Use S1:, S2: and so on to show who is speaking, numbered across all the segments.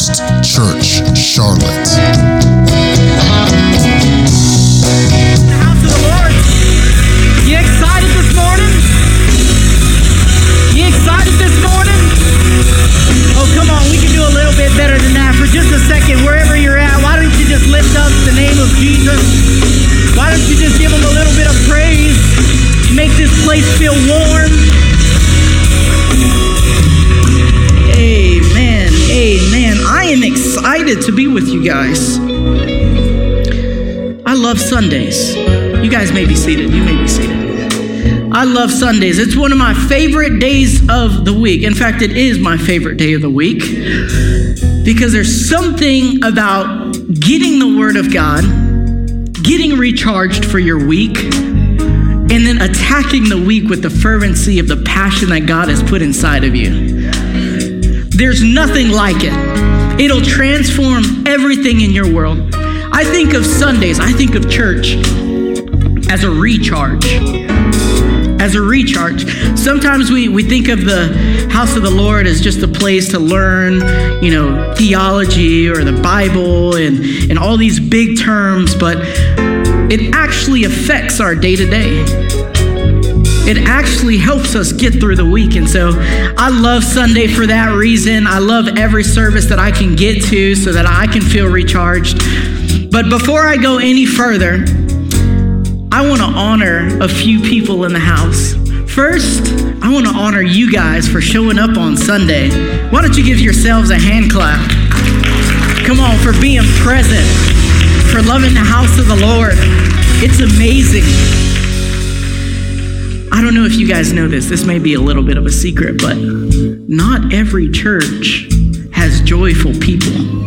S1: First Church Charlotte.
S2: Guys may be seated. You may be seated. I love Sundays. It's one of my favorite days of the week. In fact, it is my favorite day of the week because there's something about getting the Word of God, getting recharged for your week, and then attacking the week with the fervency of the passion that God has put inside of you. There's nothing like it. It'll transform everything in your world. I think of Sundays, I think of church as a recharge. As a recharge. Sometimes we, we think of the house of the Lord as just a place to learn, you know, theology or the Bible and, and all these big terms, but it actually affects our day to day it actually helps us get through the week. And so I love Sunday for that reason. I love every service that I can get to so that I can feel recharged. But before I go any further, I want to honor a few people in the house. First, I want to honor you guys for showing up on Sunday. Why don't you give yourselves a hand clap? Come on, for being present, for loving the house of the Lord. It's amazing. I don't know if you guys know this, this may be a little bit of a secret, but not every church has joyful people.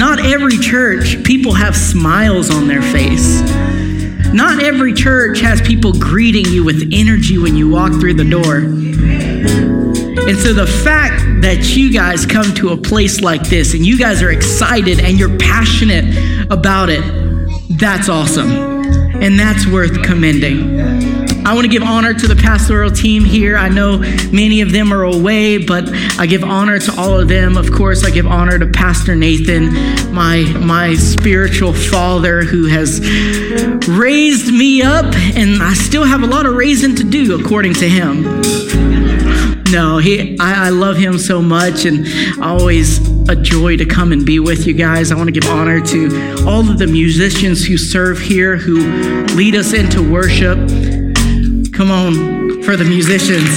S2: Not every church, people have smiles on their face. Not every church has people greeting you with energy when you walk through the door. And so the fact that you guys come to a place like this and you guys are excited and you're passionate about it, that's awesome. And that's worth commending. I want to give honor to the pastoral team here. I know many of them are away, but I give honor to all of them. Of course, I give honor to Pastor Nathan, my my spiritual father who has raised me up and I still have a lot of raising to do according to him. No, he I, I love him so much and always a joy to come and be with you guys. I want to give honor to all of the musicians who serve here, who lead us into worship. Come on for the musicians.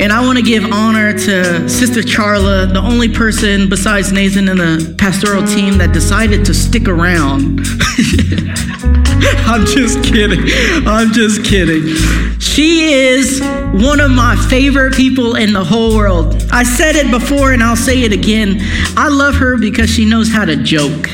S2: And I want to give honor to Sister Charla, the only person besides Nathan and the pastoral team that decided to stick around. I'm just kidding. I'm just kidding. She is one of my favorite people in the whole world. I said it before and I'll say it again. I love her because she knows how to joke.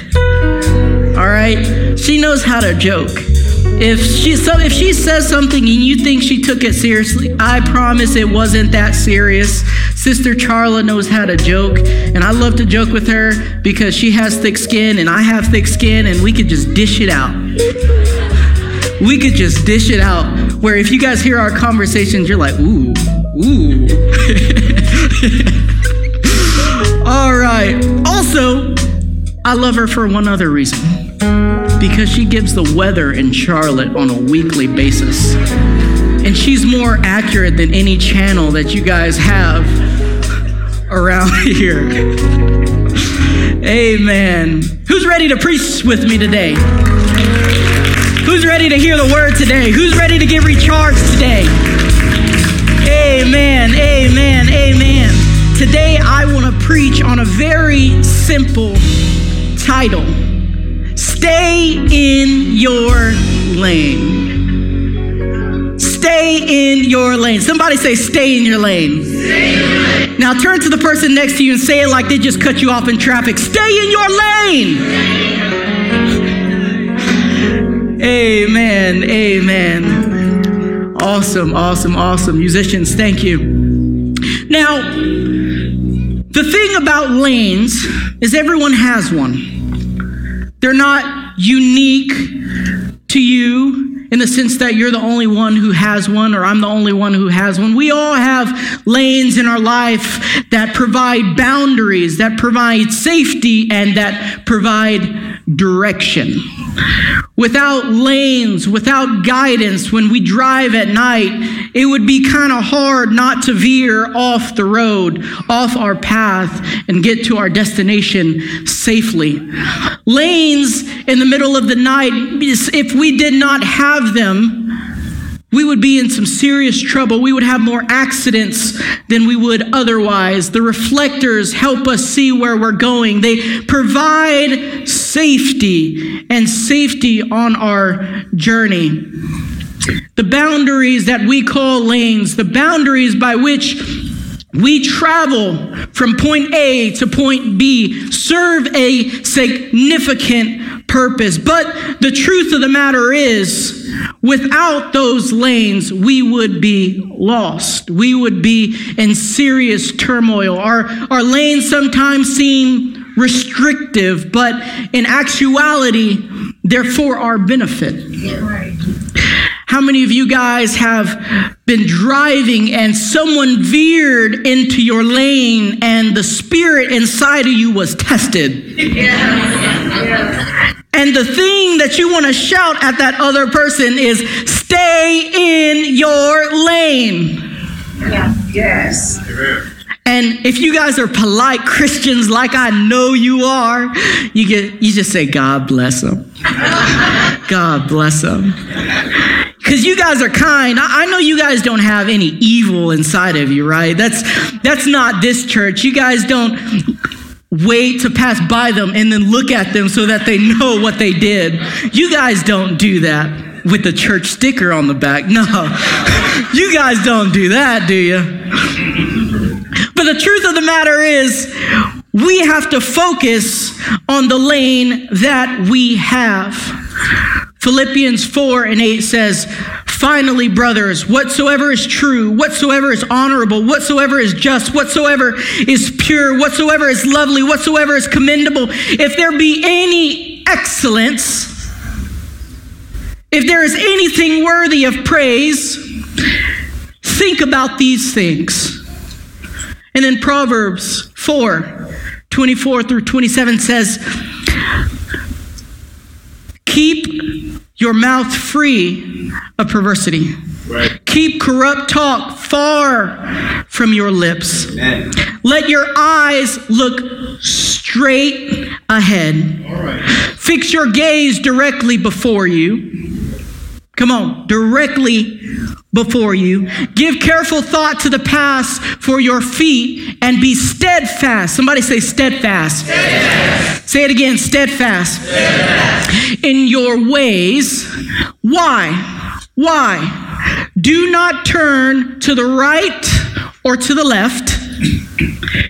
S2: All right? She knows how to joke. If she so if she says something and you think she took it seriously, I promise it wasn't that serious. Sister Charla knows how to joke, and I love to joke with her because she has thick skin and I have thick skin, and we could just dish it out. We could just dish it out. Where if you guys hear our conversations, you're like, ooh, ooh. All right. Also, I love her for one other reason because she gives the weather in Charlotte on a weekly basis. And she's more accurate than any channel that you guys have around here. Amen. Who's ready to preach with me today? Who's ready to hear the word today? Who's ready to get recharged today? Amen. Amen. Amen. Today I want to preach on a very simple title. Stay in your lane. Stay in your lane. Somebody say, stay in your lane. Now turn to the person next to you and say it like they just cut you off in traffic. Stay in your lane. Amen. Amen. Awesome, awesome, awesome. Musicians, thank you. Now, the thing about lanes is everyone has one. They're not unique to you in the sense that you're the only one who has one or I'm the only one who has one. We all have lanes in our life that provide boundaries, that provide safety, and that provide direction. Without lanes, without guidance, when we drive at night, it would be kind of hard not to veer off the road, off our path, and get to our destination safely. Lanes in the middle of the night, if we did not have them, we would be in some serious trouble. We would have more accidents than we would otherwise. The reflectors help us see where we're going. They provide safety and safety on our journey. The boundaries that we call lanes, the boundaries by which we travel from point A to point B, serve a significant purpose. But the truth of the matter is, without those lanes, we would be lost. We would be in serious turmoil. Our, our lanes sometimes seem restrictive, but in actuality, they're for our benefit. How many of you guys have been driving and someone veered into your lane and the spirit inside of you was tested? Yeah. And the thing that you want to shout at that other person is stay in your lane.
S3: Yeah. Yes.
S2: And if you guys are polite Christians like I know you are, you get you just say God bless them. God bless them because you guys are kind. I, I know you guys don't have any evil inside of you, right? That's that's not this church. You guys don't wait to pass by them and then look at them so that they know what they did. You guys don't do that with the church sticker on the back. No, you guys don't do that, do you? But the truth of the matter is, we have to focus on the lane that we have. Philippians 4 and 8 says, Finally, brothers, whatsoever is true, whatsoever is honorable, whatsoever is just, whatsoever is pure, whatsoever is lovely, whatsoever is commendable, if there be any excellence, if there is anything worthy of praise, think about these things. And then Proverbs 4 24 through 27 says, Keep your mouth free of perversity. Right. Keep corrupt talk far from your lips. Amen. Let your eyes look straight ahead. Fix your gaze directly before you. Come on, directly before you. Give careful thought to the path for your feet and be steadfast. Somebody say steadfast. steadfast. Say it again steadfast. steadfast. In your ways. Why? Why? Do not turn to the right or to the left.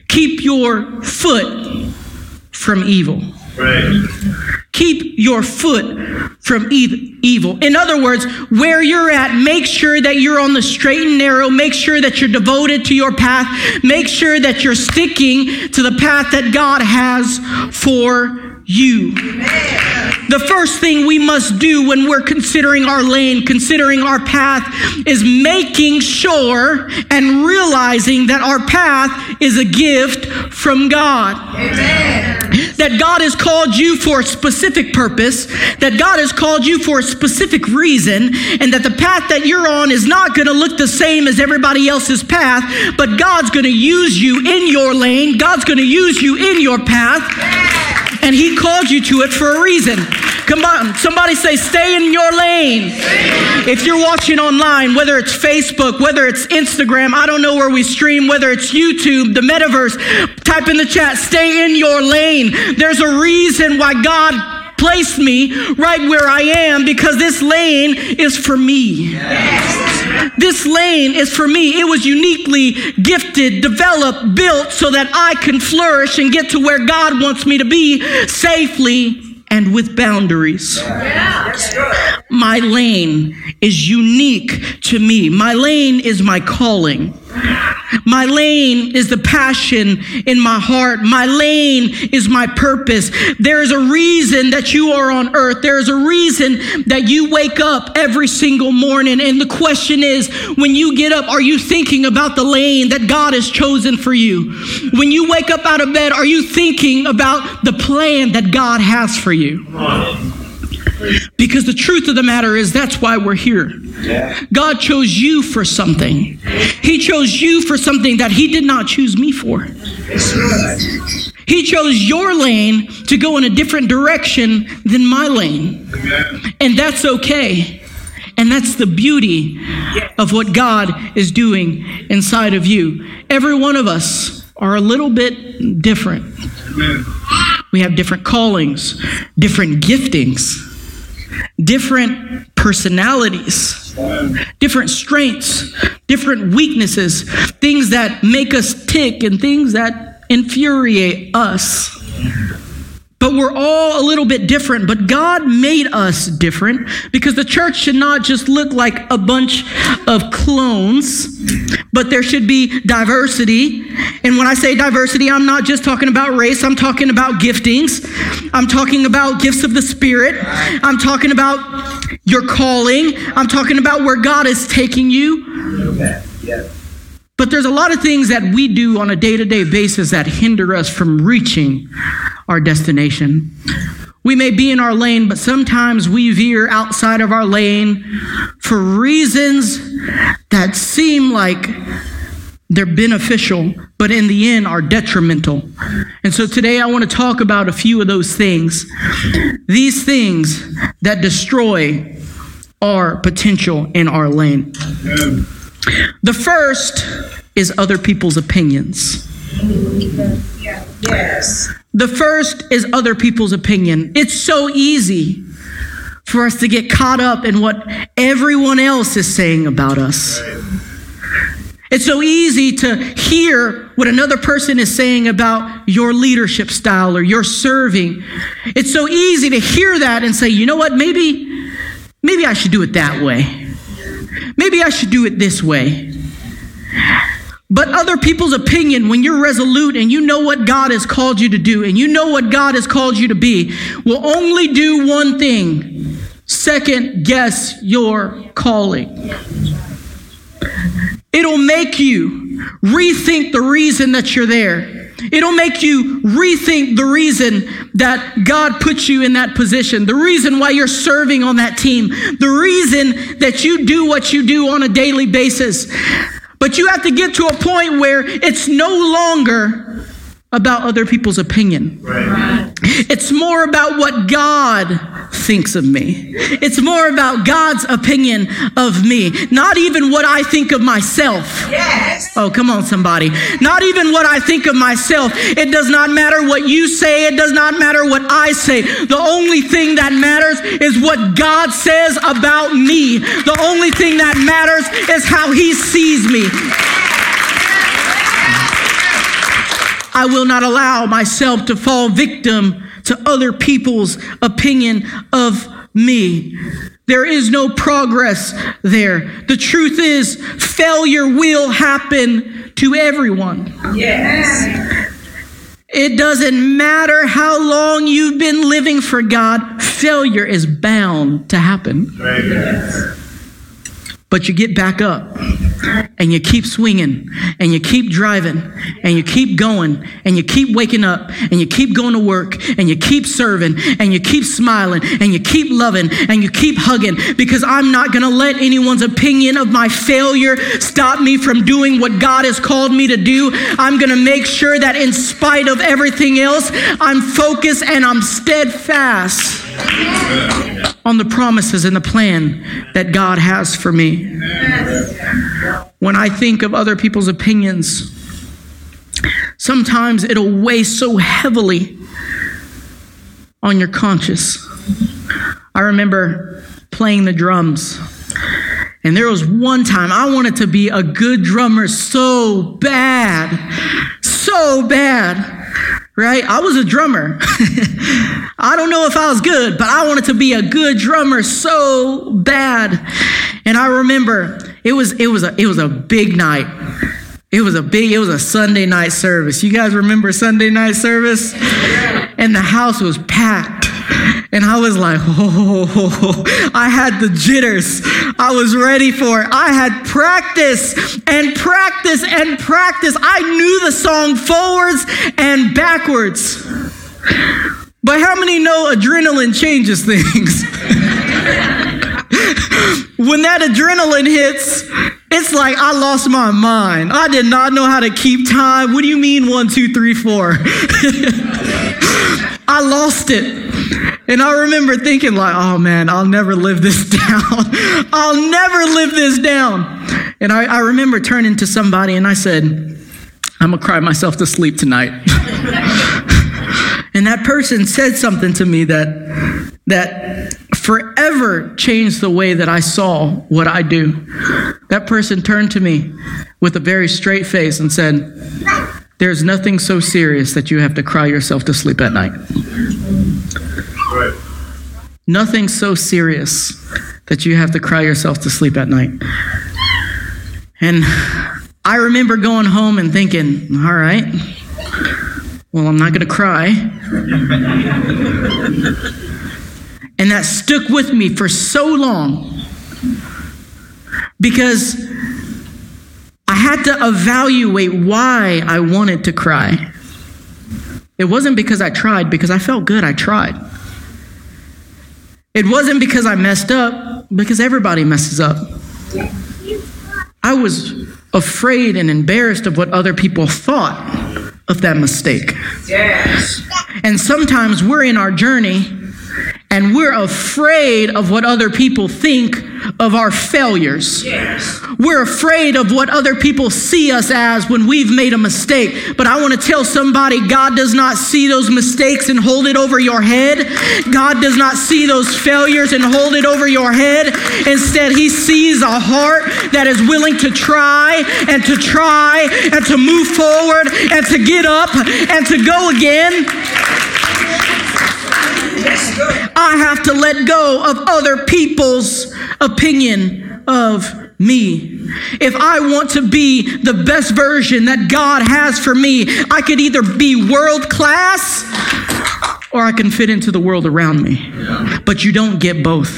S2: Keep your foot from evil. Right. Keep your foot from evil. In other words, where you're at, make sure that you're on the straight and narrow. Make sure that you're devoted to your path. Make sure that you're sticking to the path that God has for you. The first thing we must do when we're considering our lane, considering our path, is making sure and realizing that our path is a gift from God. Amen. That God has called you for a specific purpose, that God has called you for a specific reason, and that the path that you're on is not going to look the same as everybody else's path, but God's going to use you in your lane, God's going to use you in your path and He called you to it for a reason. Come on, somebody say, stay in your lane. If you're watching online, whether it's Facebook, whether it's Instagram, I don't know where we stream, whether it's YouTube, the metaverse, type in the chat, stay in your lane. There's a reason why God placed me right where I am because this lane is for me. This lane is for me. It was uniquely gifted, developed, built so that I can flourish and get to where God wants me to be safely and with boundaries. My lane is unique to me. My lane is my calling. My lane is the passion in my heart. My lane is my purpose. There is a reason that you are on earth. There is a reason that you wake up every single morning. And the question is when you get up, are you thinking about the lane that God has chosen for you? When you wake up out of bed, are you thinking about the plan that God has for you? Because the truth of the matter is, that's why we're here. Yeah. God chose you for something. He chose you for something that He did not choose me for. He chose your lane to go in a different direction than my lane. And that's okay. And that's the beauty of what God is doing inside of you. Every one of us are a little bit different. We have different callings, different giftings different personalities, different strengths, different weaknesses, things that make us tick and things that infuriate us. But we're all a little bit different. But God made us different because the church should not just look like a bunch of clones, but there should be diversity. And when I say diversity, I'm not just talking about race, I'm talking about giftings. I'm talking about gifts of the Spirit. I'm talking about your calling. I'm talking about where God is taking you. But there's a lot of things that we do on a day to day basis that hinder us from reaching our destination. We may be in our lane, but sometimes we veer outside of our lane for reasons that seem like they're beneficial, but in the end are detrimental. And so today I want to talk about a few of those things. These things that destroy our potential in our lane. The first is other people's opinions.
S3: Yes.
S2: The first is other people's opinion. It's so easy for us to get caught up in what everyone else is saying about us. It's so easy to hear what another person is saying about your leadership style or your serving. It's so easy to hear that and say, you know what, maybe, maybe I should do it that way. Maybe I should do it this way. But other people's opinion, when you're resolute and you know what God has called you to do and you know what God has called you to be, will only do one thing second guess your calling. It'll make you rethink the reason that you're there. It'll make you rethink the reason that God put you in that position, the reason why you're serving on that team, the reason that you do what you do on a daily basis. But you have to get to a point where it's no longer about other people's opinion. Right. It's more about what God thinks of me. It's more about God's opinion of me, not even what I think of myself. Yes. Oh, come on, somebody. Not even what I think of myself. It does not matter what you say, it does not matter what I say. The only thing that matters is what God says about me. The only thing that matters is how He sees me. I will not allow myself to fall victim to other people's opinion of me. There is no progress there. The truth is, failure will happen to everyone. Yes. It doesn't matter how long you've been living for God, failure is bound to happen. Right. But you get back up and you keep swinging and you keep driving and you keep going and you keep waking up and you keep going to work and you keep serving and you keep smiling and you keep loving and you keep hugging because I'm not going to let anyone's opinion of my failure stop me from doing what God has called me to do. I'm going to make sure that in spite of everything else, I'm focused and I'm steadfast on the promises and the plan that God has for me. When I think of other people's opinions, sometimes it'll weigh so heavily on your conscience. I remember playing the drums. And there was one time I wanted to be a good drummer so bad, so bad. Right? I was a drummer. I don't know if I was good, but I wanted to be a good drummer so bad. And I remember it was it was a it was a big night. It was a big it was a Sunday night service. You guys remember Sunday night service? And the house was packed. And I was like, oh, I had the jitters. I was ready for it. I had practice and practice and practice. I knew the song forwards and backwards. But how many know adrenaline changes things? when that adrenaline hits, it's like I lost my mind. I did not know how to keep time. What do you mean, one, two, three, four? I lost it. And I remember thinking, like, oh man, I'll never live this down. I'll never live this down. And I, I remember turning to somebody and I said, I'm gonna cry myself to sleep tonight. and that person said something to me that that forever changed the way that I saw what I do. That person turned to me with a very straight face and said, There's nothing so serious that you have to cry yourself to sleep at night. Right. Nothing so serious that you have to cry yourself to sleep at night. And I remember going home and thinking, all right, well, I'm not going to cry. and that stuck with me for so long because had to evaluate why I wanted to cry. It wasn't because I tried, because I felt good, I tried. It wasn't because I messed up, because everybody messes up. I was afraid and embarrassed of what other people thought of that mistake. Yes. And sometimes we're in our journey and we're afraid of what other people think of our failures. Yes. We're afraid of what other people see us as when we've made a mistake. But I want to tell somebody God does not see those mistakes and hold it over your head. God does not see those failures and hold it over your head. Instead, He sees a heart that is willing to try and to try and to move forward and to get up and to go again. I have to let go of other people's opinion of me. If I want to be the best version that God has for me, I could either be world class or I can fit into the world around me. But you don't get both.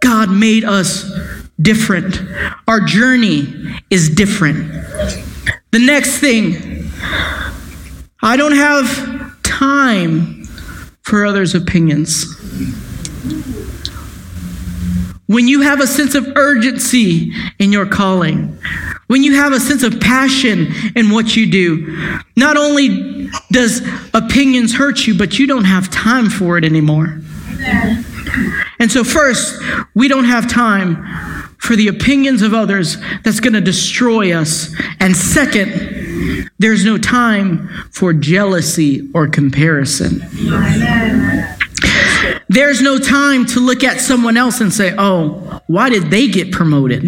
S2: God made us different. Our journey is different. The next thing, I don't have time for others' opinions. When you have a sense of urgency in your calling, when you have a sense of passion in what you do, not only does opinions hurt you, but you don't have time for it anymore. And so, first, we don't have time for the opinions of others that's going to destroy us. And second, there's no time for jealousy or comparison. There's no time to look at someone else and say, oh, why did they get promoted?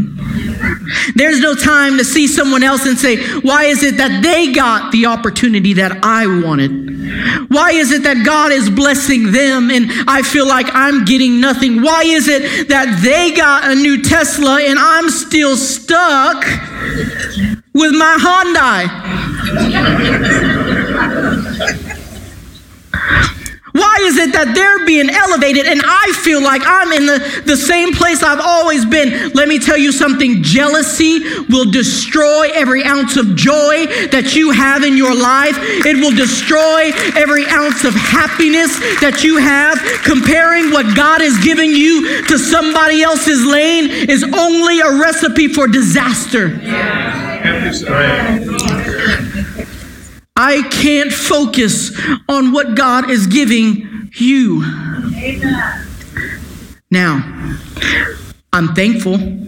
S2: There's no time to see someone else and say, why is it that they got the opportunity that I wanted? Why is it that God is blessing them and I feel like I'm getting nothing? Why is it that they got a new Tesla and I'm still stuck with my Hyundai? Why is it that they're being elevated and I feel like I'm in the, the same place I've always been? Let me tell you something jealousy will destroy every ounce of joy that you have in your life, it will destroy every ounce of happiness that you have. Comparing what God is giving you to somebody else's lane is only a recipe for disaster. I can't focus on what God is giving you. Amen. Now, I'm thankful.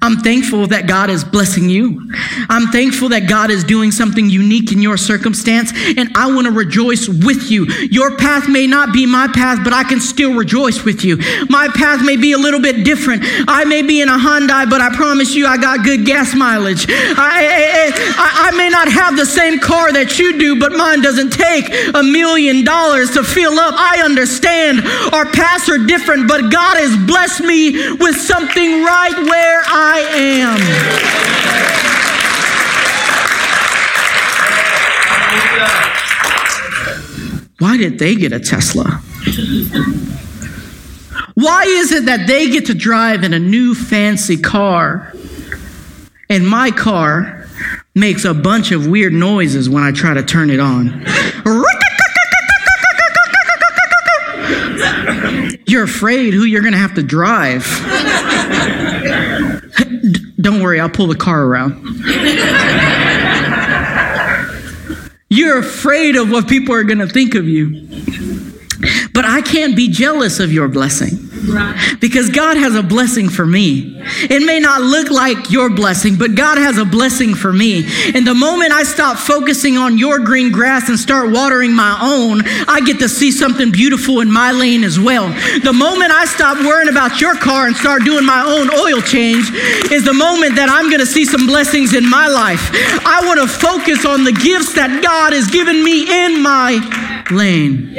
S2: I'm thankful that God is blessing you. I'm thankful that God is doing something unique in your circumstance, and I want to rejoice with you. Your path may not be my path, but I can still rejoice with you. My path may be a little bit different. I may be in a Hyundai, but I promise you I got good gas mileage. I, I, I may not have the same car that you do, but mine doesn't take a million dollars to fill up. I understand our paths are different, but God has blessed me with something right where I am. Why did they get a Tesla? Why is it that they get to drive in a new fancy car and my car makes a bunch of weird noises when I try to turn it on? You're afraid who you're going to have to drive. Don't worry, I'll pull the car around. You're afraid of what people are going to think of you. But I can't be jealous of your blessing because God has a blessing for me. It may not look like your blessing, but God has a blessing for me. And the moment I stop focusing on your green grass and start watering my own, I get to see something beautiful in my lane as well. The moment I stop worrying about your car and start doing my own oil change is the moment that I'm going to see some blessings in my life. I want to focus on the gifts that God has given me in my lane.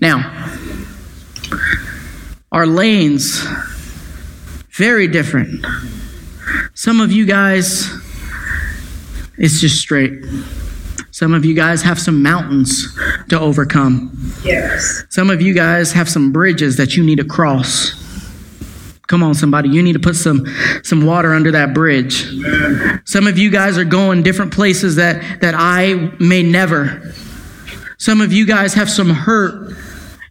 S2: Now, our lanes very different. Some of you guys it's just straight. Some of you guys have some mountains to overcome.
S3: Yes.
S2: Some of you guys have some bridges that you need to cross. Come on, somebody. You need to put some, some water under that bridge. Some of you guys are going different places that, that I may never. Some of you guys have some hurt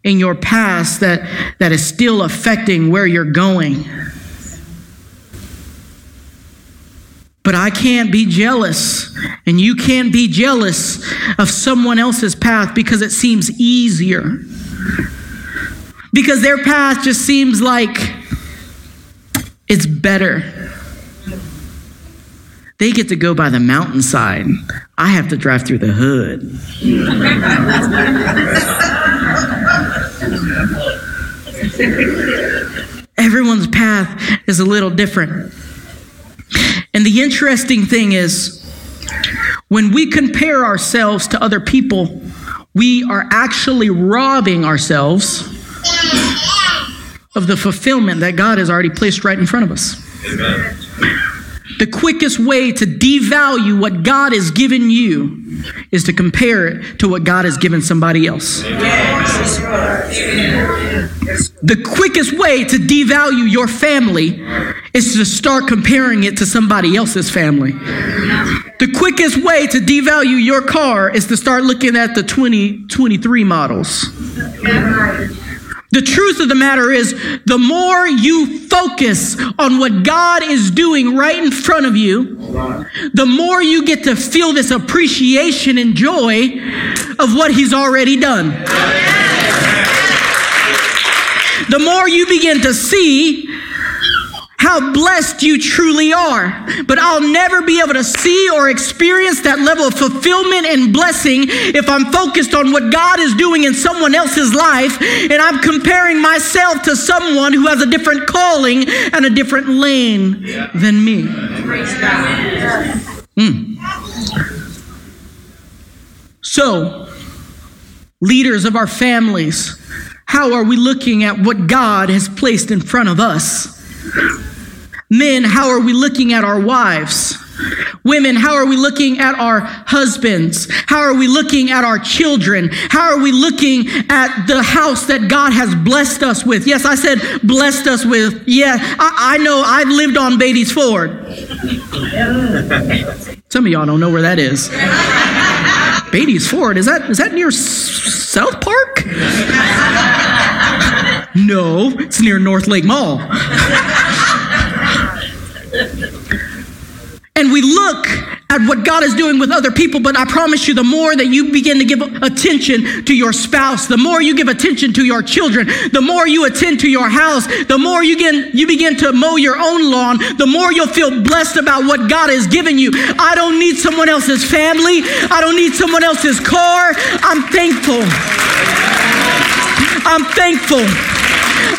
S2: in your past that, that is still affecting where you're going. But I can't be jealous, and you can't be jealous of someone else's path because it seems easier. Because their path just seems like it's better. They get to go by the mountainside. I have to drive through the hood. Everyone's path is a little different. And the interesting thing is, when we compare ourselves to other people, we are actually robbing ourselves of the fulfillment that God has already placed right in front of us. The quickest way to devalue what God has given you is to compare it to what God has given somebody else. The quickest way to devalue your family is to start comparing it to somebody else's family. The quickest way to devalue your car is to start looking at the 2023 models. The truth of the matter is, the more you focus on what God is doing right in front of you, the more you get to feel this appreciation and joy of what He's already done. The more you begin to see how blessed you truly are. But I'll never be able to see or experience that level of fulfillment and blessing if I'm focused on what God is doing in someone else's life and I'm comparing myself to someone who has a different calling and a different lane than me. Mm. So, leaders of our families, how are we looking at what God has placed in front of us? Men, how are we looking at our wives? Women, how are we looking at our husbands? How are we looking at our children? How are we looking at the house that God has blessed us with? Yes, I said blessed us with. Yeah, I, I know I've lived on Beatties Ford. Some of y'all don't know where that is. Beatties Ford, is that, is that near S- South Park? No, it's near North Lake Mall. and we look at at what God is doing with other people, but I promise you, the more that you begin to give attention to your spouse, the more you give attention to your children, the more you attend to your house, the more you begin, you begin to mow your own lawn, the more you'll feel blessed about what God has given you. I don't need someone else's family. I don't need someone else's car. I'm thankful. I'm thankful.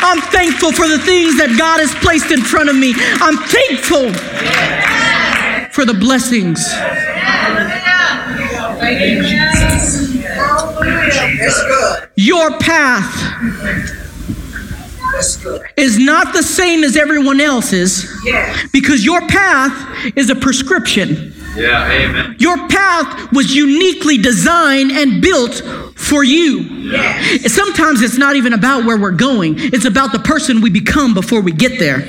S2: I'm thankful for the things that God has placed in front of me. I'm thankful for the blessings. Your path is not the same as everyone else's because your path is a prescription.
S4: Yeah, amen.
S2: Your path was uniquely designed and built for you.
S3: Yes.
S2: Sometimes it's not even about where we're going, it's about the person we become before we get there.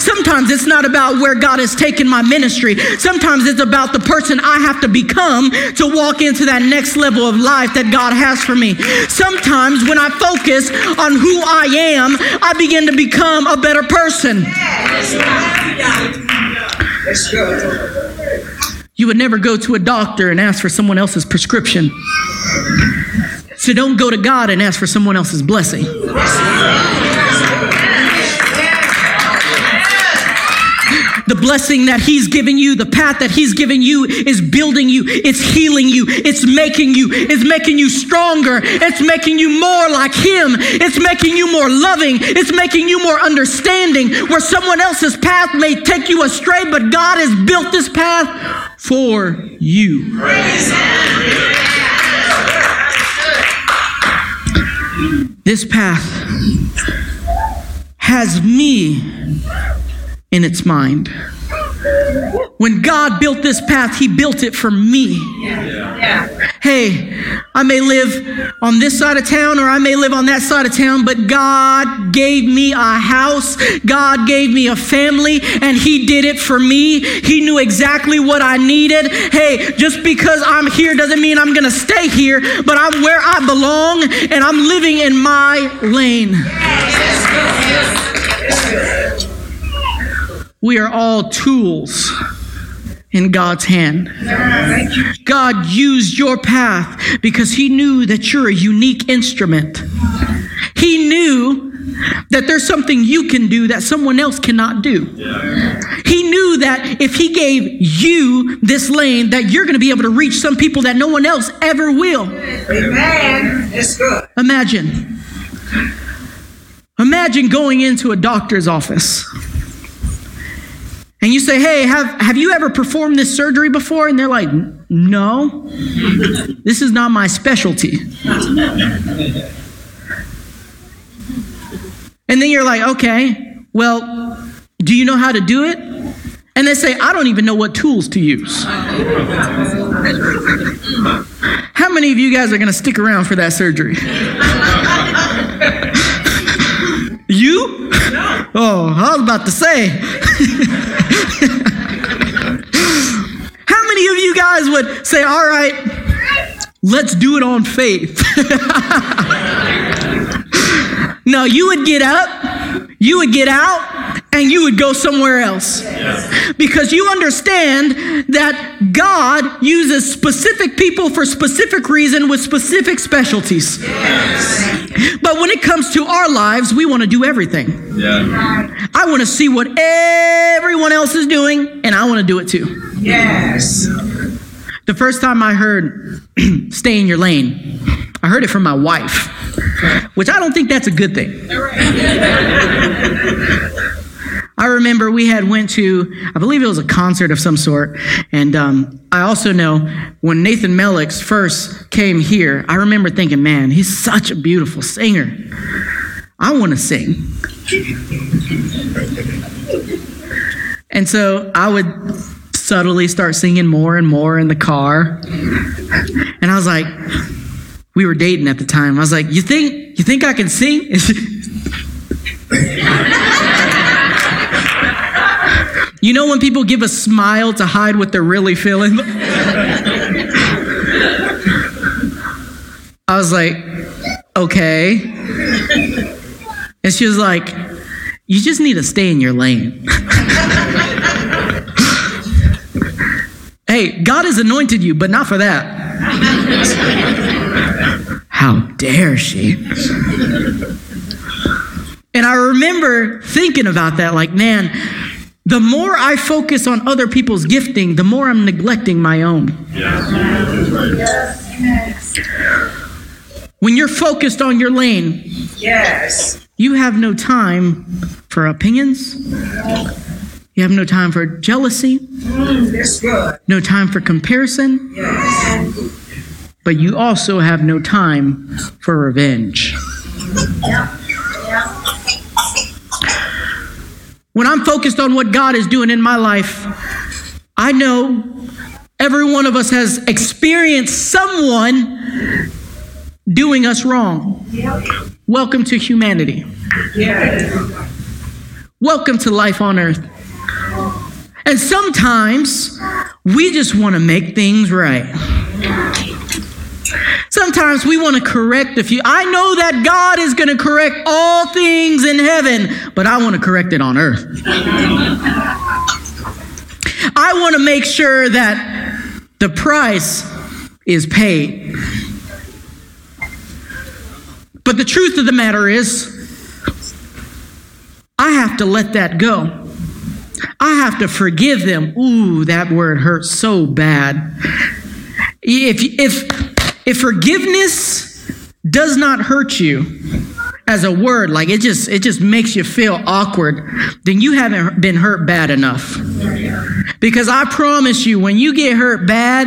S2: Sometimes it's not about where God has taken my ministry. Sometimes it's about the person I have to become to walk into that next level of life that God has for me. Sometimes when I focus on who I am, I begin to become a better person.
S3: Good.
S2: You would never go to a doctor and ask for someone else's prescription. So don't go to God and ask for someone else's blessing. The blessing that He's given you, the path that He's given you, is building you, it's healing you, it's making you, it's making you stronger, it's making you more like Him, it's making you more loving, it's making you more understanding. Where someone else's path may take you astray, but God has built this path for you. This path has me in its mind. When God built this path, He built it for me. Hey, I may live on this side of town or I may live on that side of town, but God gave me a house. God gave me a family and He did it for me. He knew exactly what I needed. Hey, just because I'm here doesn't mean I'm going to stay here, but I'm where I belong and I'm living in my lane. We are all tools in God's hand. God used your path because He knew that you're a unique instrument. He knew that there's something you can do that someone else cannot do. He knew that if He gave you this lane, that you're going to be able to reach some people that no one else ever will.
S3: Amen. That's good.
S2: Imagine. Imagine going into a doctor's office. And you say, hey, have, have you ever performed this surgery before? And they're like, no, this is not my specialty. And then you're like, okay, well, do you know how to do it? And they say, I don't even know what tools to use. How many of you guys are going to stick around for that surgery? Oh, I was about to say. How many of you guys would say, all right, let's do it on faith? no, you would get up, you would get out, and you would go somewhere else. Because you understand that God uses specific people for specific reason with specific specialties. But when it comes to our lives, we want to do everything.
S4: Yeah.
S2: I want to see what everyone else is doing, and I want to do it too.
S3: Yes.
S2: The first time I heard stay in your lane, I heard it from my wife, which I don't think that's a good thing. I remember we had went to, I believe it was a concert of some sort, and um, I also know when Nathan Melix first came here, I remember thinking, man, he's such a beautiful singer. I want to sing. And so I would subtly start singing more and more in the car. And I was like, we were dating at the time. I was like, you think you think I can sing? you know when people give a smile to hide what they're really feeling? I was like, okay. And she was like, you just need to stay in your lane. hey, God has anointed you, but not for that. How dare she? And I remember thinking about that like, man, the more I focus on other people's gifting, the more I'm neglecting my own. When you're focused on your lane,
S3: Yes.
S2: you have no time for opinions. You have no time for jealousy, no time for comparison,
S3: Yes.
S2: but you also have no time for revenge. When I'm focused on what God is doing in my life, I know every one of us has experienced someone doing us wrong. Welcome to humanity. Welcome to life on earth. And sometimes we just want to make things right. Sometimes we want to correct a few. I know that God is going to correct all things in heaven, but I want to correct it on earth. I want to make sure that the price is paid. But the truth of the matter is, I have to let that go. I have to forgive them. Ooh, that word hurts so bad. If, if, if forgiveness does not hurt you as a word, like it just, it just makes you feel awkward, then you haven't been hurt bad enough. Because I promise you, when you get hurt bad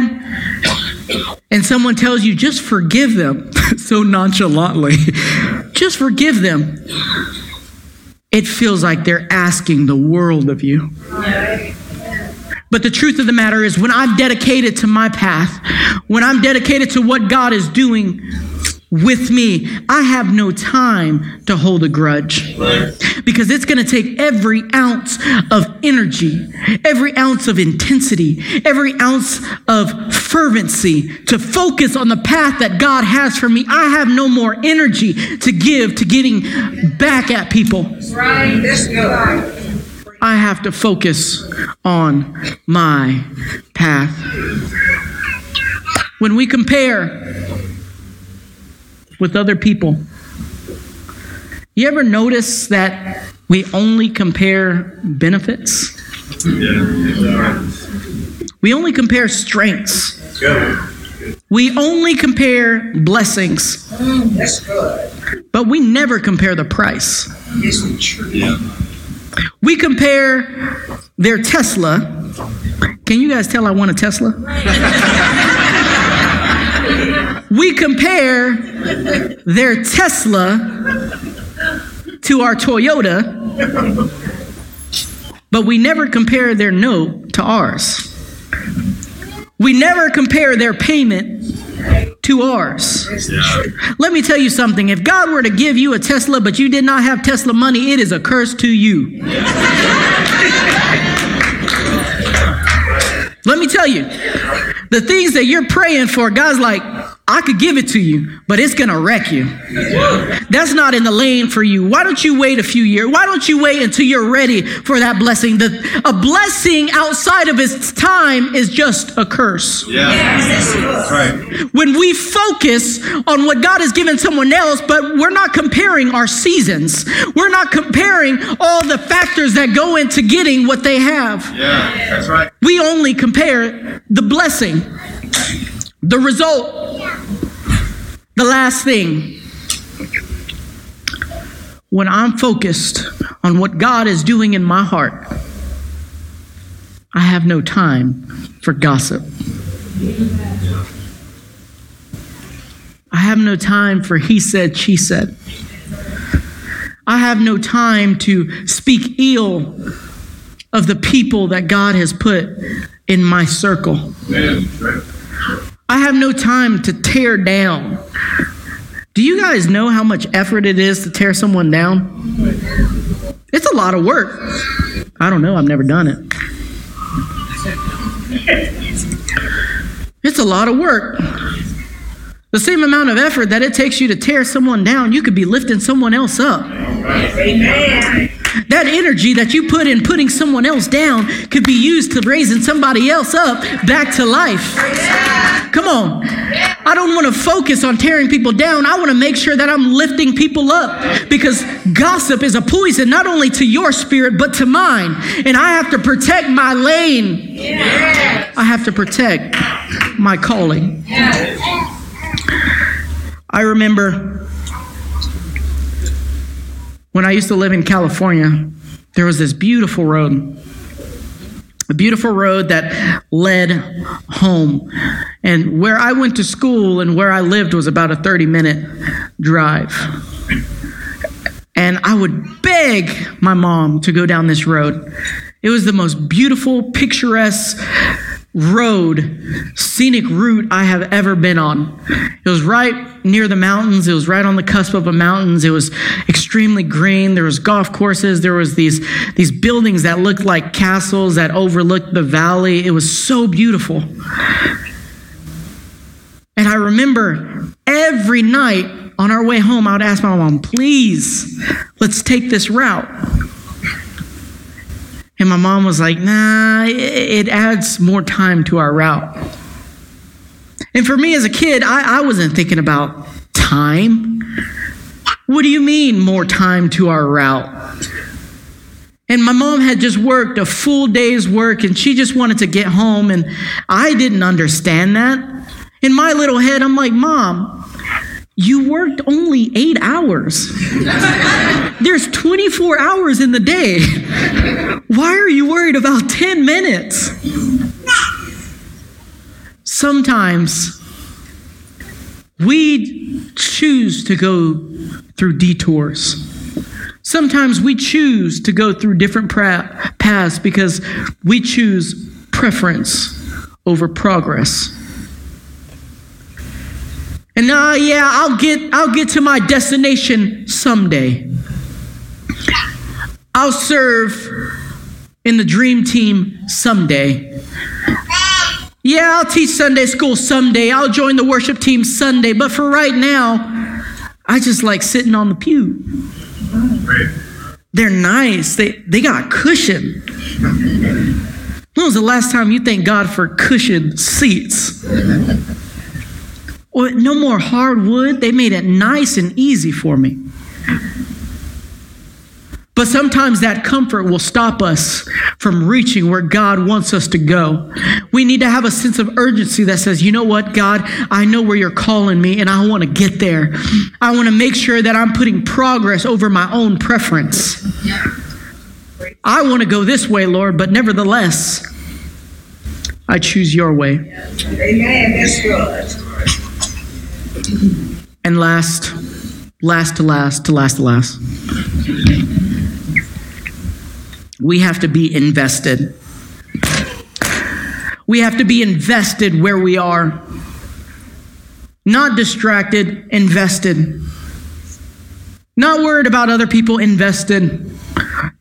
S2: and someone tells you, just forgive them so nonchalantly, just forgive them it feels like they're asking the world of you. But the truth of the matter is, when I'm dedicated to my path, when I'm dedicated to what God is doing with me, I have no time to hold a grudge. Because it's going to take every ounce of energy, every ounce of intensity, every ounce of fervency to focus on the path that God has for me. I have no more energy to give to getting back at people.
S3: Right.
S2: I have to focus on my path. When we compare with other people, you ever notice that we only compare benefits? We only compare strengths. We only compare blessings, but we never compare the price. We compare their Tesla. Can you guys tell I want a Tesla? we compare their Tesla to our Toyota, but we never compare their note to ours. We never compare their payment to ours. Let me tell you something. If God were to give you a Tesla, but you did not have Tesla money, it is a curse to you. Let me tell you, the things that you're praying for, God's like, I could give it to you, but it's gonna wreck you. That's not in the lane for you. Why don't you wait a few years? Why don't you wait until you're ready for that blessing? The, a blessing outside of its time is just a curse.
S3: Yes. That's
S4: right.
S2: When we focus on what God has given someone else, but we're not comparing our seasons, we're not comparing all the factors that go into getting what they have.
S4: Yeah, that's right.
S2: We only compare the blessing, the result, the last thing. When I'm focused on what God is doing in my heart, I have no time for gossip. I have no time for he said, she said. I have no time to speak ill of the people that God has put in my circle. I have no time to tear down. Do you guys know how much effort it is to tear someone down? It's a lot of work. I don't know, I've never done it. It's a lot of work. The same amount of effort that it takes you to tear someone down, you could be lifting someone else up.
S3: Amen.
S2: That energy that you put in putting someone else down could be used to raising somebody else up back to life. Come on. I don't want to focus on tearing people down. I want to make sure that I'm lifting people up because gossip is a poison not only to your spirit but to mine. And I have to protect my lane. I have to protect my calling. I remember when I used to live in California, there was this beautiful road. A beautiful road that led home. And where I went to school and where I lived was about a 30 minute drive. And I would beg my mom to go down this road. It was the most beautiful, picturesque road, scenic route I have ever been on. It was right near the mountains. It was right on the cusp of the mountains. It was extremely green. There was golf courses. There was these these buildings that looked like castles that overlooked the valley. It was so beautiful. And I remember every night on our way home, I would ask my mom, please, let's take this route. And my mom was like, nah, it adds more time to our route. And for me as a kid, I, I wasn't thinking about time. What do you mean, more time to our route? And my mom had just worked a full day's work and she just wanted to get home. And I didn't understand that. In my little head, I'm like, Mom, you worked only eight hours. There's 24 hours in the day. Why are you worried about 10 minutes? Sometimes we choose to go through detours. Sometimes we choose to go through different paths because we choose preference over progress. And uh, yeah, I'll get I'll get to my destination someday. I'll serve in the dream team someday. Yeah, I'll teach Sunday school someday. I'll join the worship team Sunday. But for right now, I just like sitting on the pew. They're nice. They they got cushion. When was the last time you thank God for cushioned seats? Well, no more hardwood. They made it nice and easy for me. But sometimes that comfort will stop us from reaching where God wants us to go. We need to have a sense of urgency that says, you know what, God, I know where you're calling me and I want to get there. I want to make sure that I'm putting progress over my own preference. I want to go this way, Lord, but nevertheless, I choose your way.
S3: Amen. That's good.
S2: And last, last to last, to last to last, we have to be invested. We have to be invested where we are. Not distracted, invested. Not worried about other people, invested.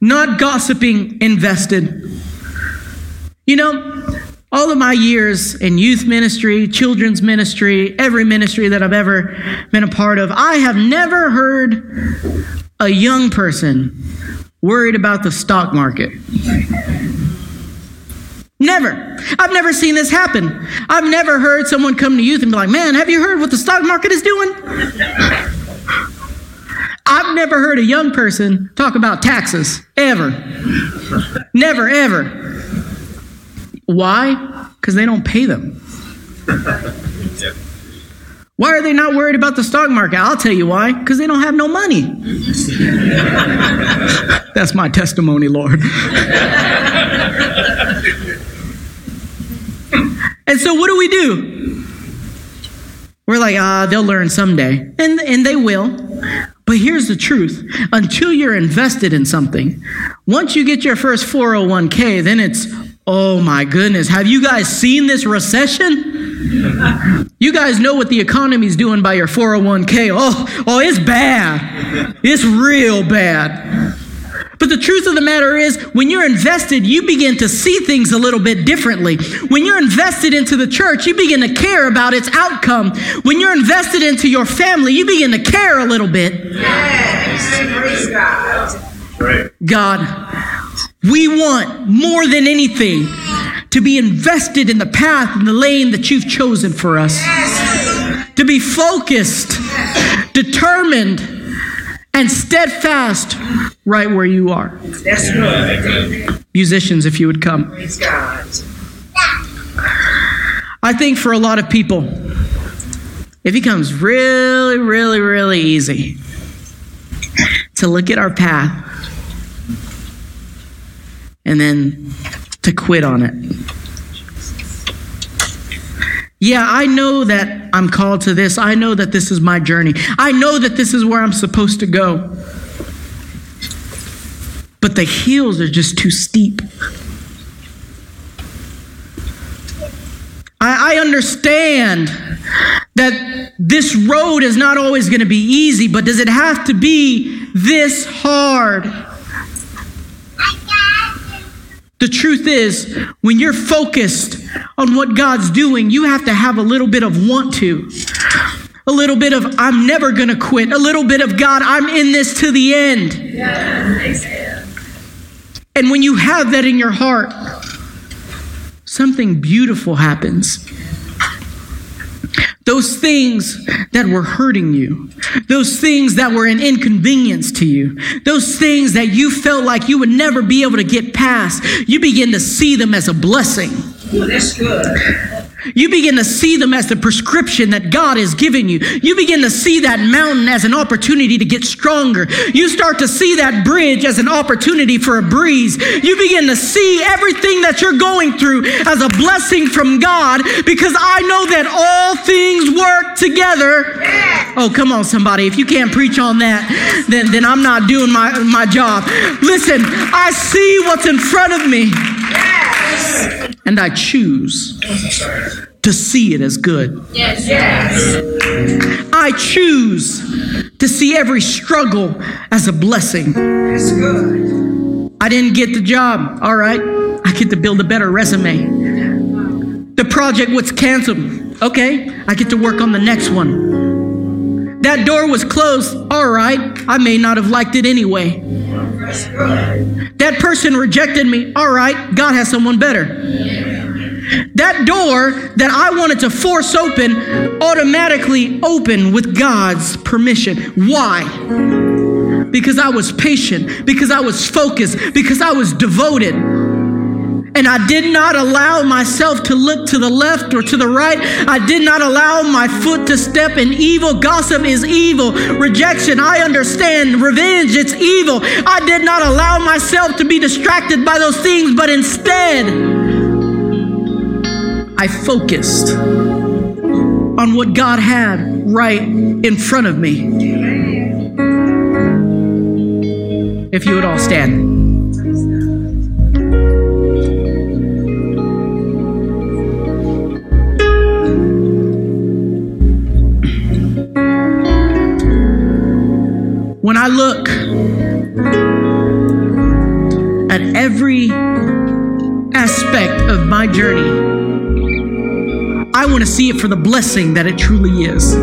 S2: Not gossiping, invested. You know, all of my years in youth ministry, children's ministry, every ministry that I've ever been a part of, I have never heard a young person worried about the stock market. Never. I've never seen this happen. I've never heard someone come to youth and be like, man, have you heard what the stock market is doing? I've never heard a young person talk about taxes, ever. Never, ever. Why? Because they don't pay them. Why are they not worried about the stock market? I'll tell you why. Because they don't have no money. That's my testimony, Lord. and so, what do we do? We're like, ah, they'll learn someday. And, and they will. But here's the truth until you're invested in something, once you get your first 401k, then it's, oh my goodness, have you guys seen this recession? You guys know what the economy's doing by your 401k. Oh, oh, it's bad. It's real bad. But the truth of the matter is, when you're invested, you begin to see things a little bit differently. When you're invested into the church, you begin to care about its outcome. When you're invested into your family, you begin to care a little bit.
S3: Yes. Praise God.
S2: We want more than anything to be invested in the path and the lane that you've chosen for us. To be focused, determined, and steadfast right where you are.
S3: That's good.
S2: Musicians, if you would come. I think for a lot of people, it becomes really, really, really easy to look at our path and then to quit on it. Yeah, I know that I'm called to this. I know that this is my journey. I know that this is where I'm supposed to go. But the hills are just too steep. I, I understand that this road is not always going to be easy, but does it have to be this hard? The truth is, when you're focused on what God's doing, you have to have a little bit of want to. A little bit of, I'm never going to quit. A little bit of, God, I'm in this to the end. And when you have that in your heart, something beautiful happens. Those things that were hurting you, those things that were an inconvenience to you, those things that you felt like you would never be able to get past, you begin to see them as a blessing.
S3: That's good.
S2: You begin to see them as the prescription that God has given you. You begin to see that mountain as an opportunity to get stronger. You start to see that bridge as an opportunity for a breeze. You begin to see everything that you're going through as a blessing from God because I know that all things work together. Oh, come on, somebody. If you can't preach on that, then, then I'm not doing my, my job. Listen, I see what's in front of me and I choose to see it as good.
S3: Yes. yes.
S2: I choose to see every struggle as a blessing.
S3: That's good.
S2: I didn't get the job. All right. I get to build a better resume. The project was canceled. Okay. I get to work on the next one. That door was closed. All right. I may not have liked it anyway. That person rejected me. All right. God has someone better. That door that I wanted to force open automatically opened with God's permission. Why? Because I was patient, because I was focused, because I was devoted. And I did not allow myself to look to the left or to the right. I did not allow my foot to step in evil. Gossip is evil. Rejection, I understand. Revenge, it's evil. I did not allow myself to be distracted by those things, but instead, I focused on what God had right in front of me. If you would all stand. I look at every aspect of my journey, I want to see it for the blessing that it truly is.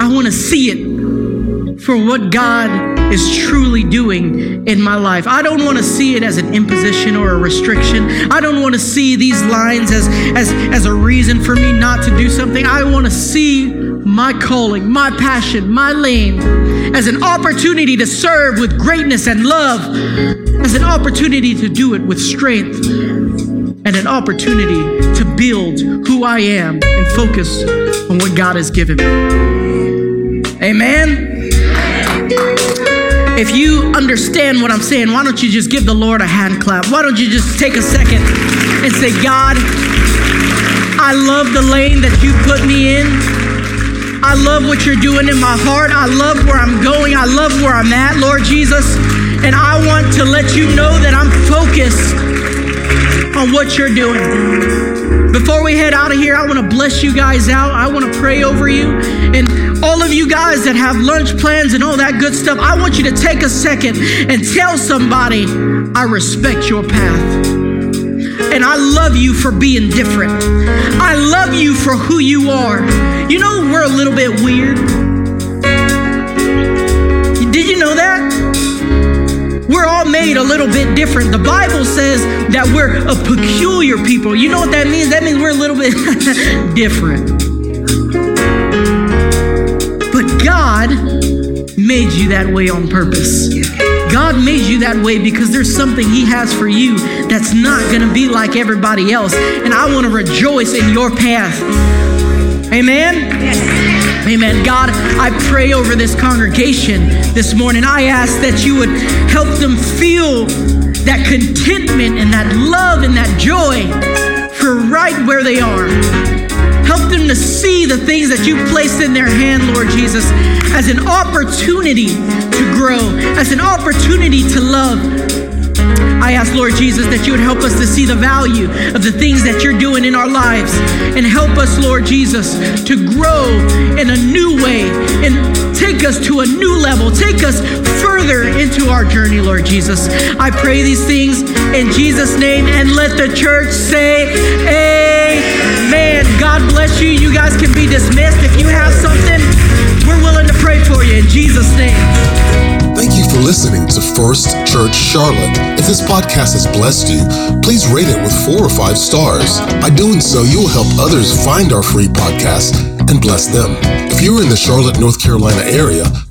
S2: I want to see it for what God is truly doing in my life. I don't want to see it as an imposition or a restriction. I don't want to see these lines as, as, as a reason for me not to do something. I want to see my calling, my passion, my lane as an opportunity to serve with greatness and love, as an opportunity to do it with strength, and an opportunity to build who I am and focus on what God has given me. Amen. If you understand what I'm saying, why don't you just give the Lord a hand clap? Why don't you just take a second and say, God, I love the lane that you put me in. I love what you're doing in my heart. I love where I'm going. I love where I'm at, Lord Jesus. And I want to let you know that I'm focused on what you're doing. Before we head out of here, I want to bless you guys out. I want to pray over you. And all of you guys that have lunch plans and all that good stuff, I want you to take a second and tell somebody, I respect your path. And I love you for being different. I love you for who you are. You know, we're a little bit weird. Did you know that? We're all made a little bit different. The Bible says that we're a peculiar people. You know what that means? That means we're a little bit different. But God made you that way on purpose. God made you that way because there's something He has for you that's not going to be like everybody else. And I want to rejoice in your path. Amen? Amen. God, I pray over this congregation this morning. I ask that you would help them feel that contentment and that love and that joy for right where they are. Help them to see the things that you've placed in their hand, Lord Jesus, as an opportunity grow, as an opportunity to love. I ask, Lord Jesus, that you would help us to see the value of the things that you're doing in our lives and help us, Lord Jesus, to grow in a new way and take us to a new level, take us further into our journey, Lord Jesus. I pray these things in Jesus' name and let the church say, Amen. God bless you. You guys can be dismissed. If you have something, we're willing to pray for you in Jesus' name.
S1: You for listening to First Church Charlotte. If this podcast has blessed you, please rate it with four or five stars. By doing so, you will help others find our free podcast and bless them. If you're in the Charlotte, North Carolina area,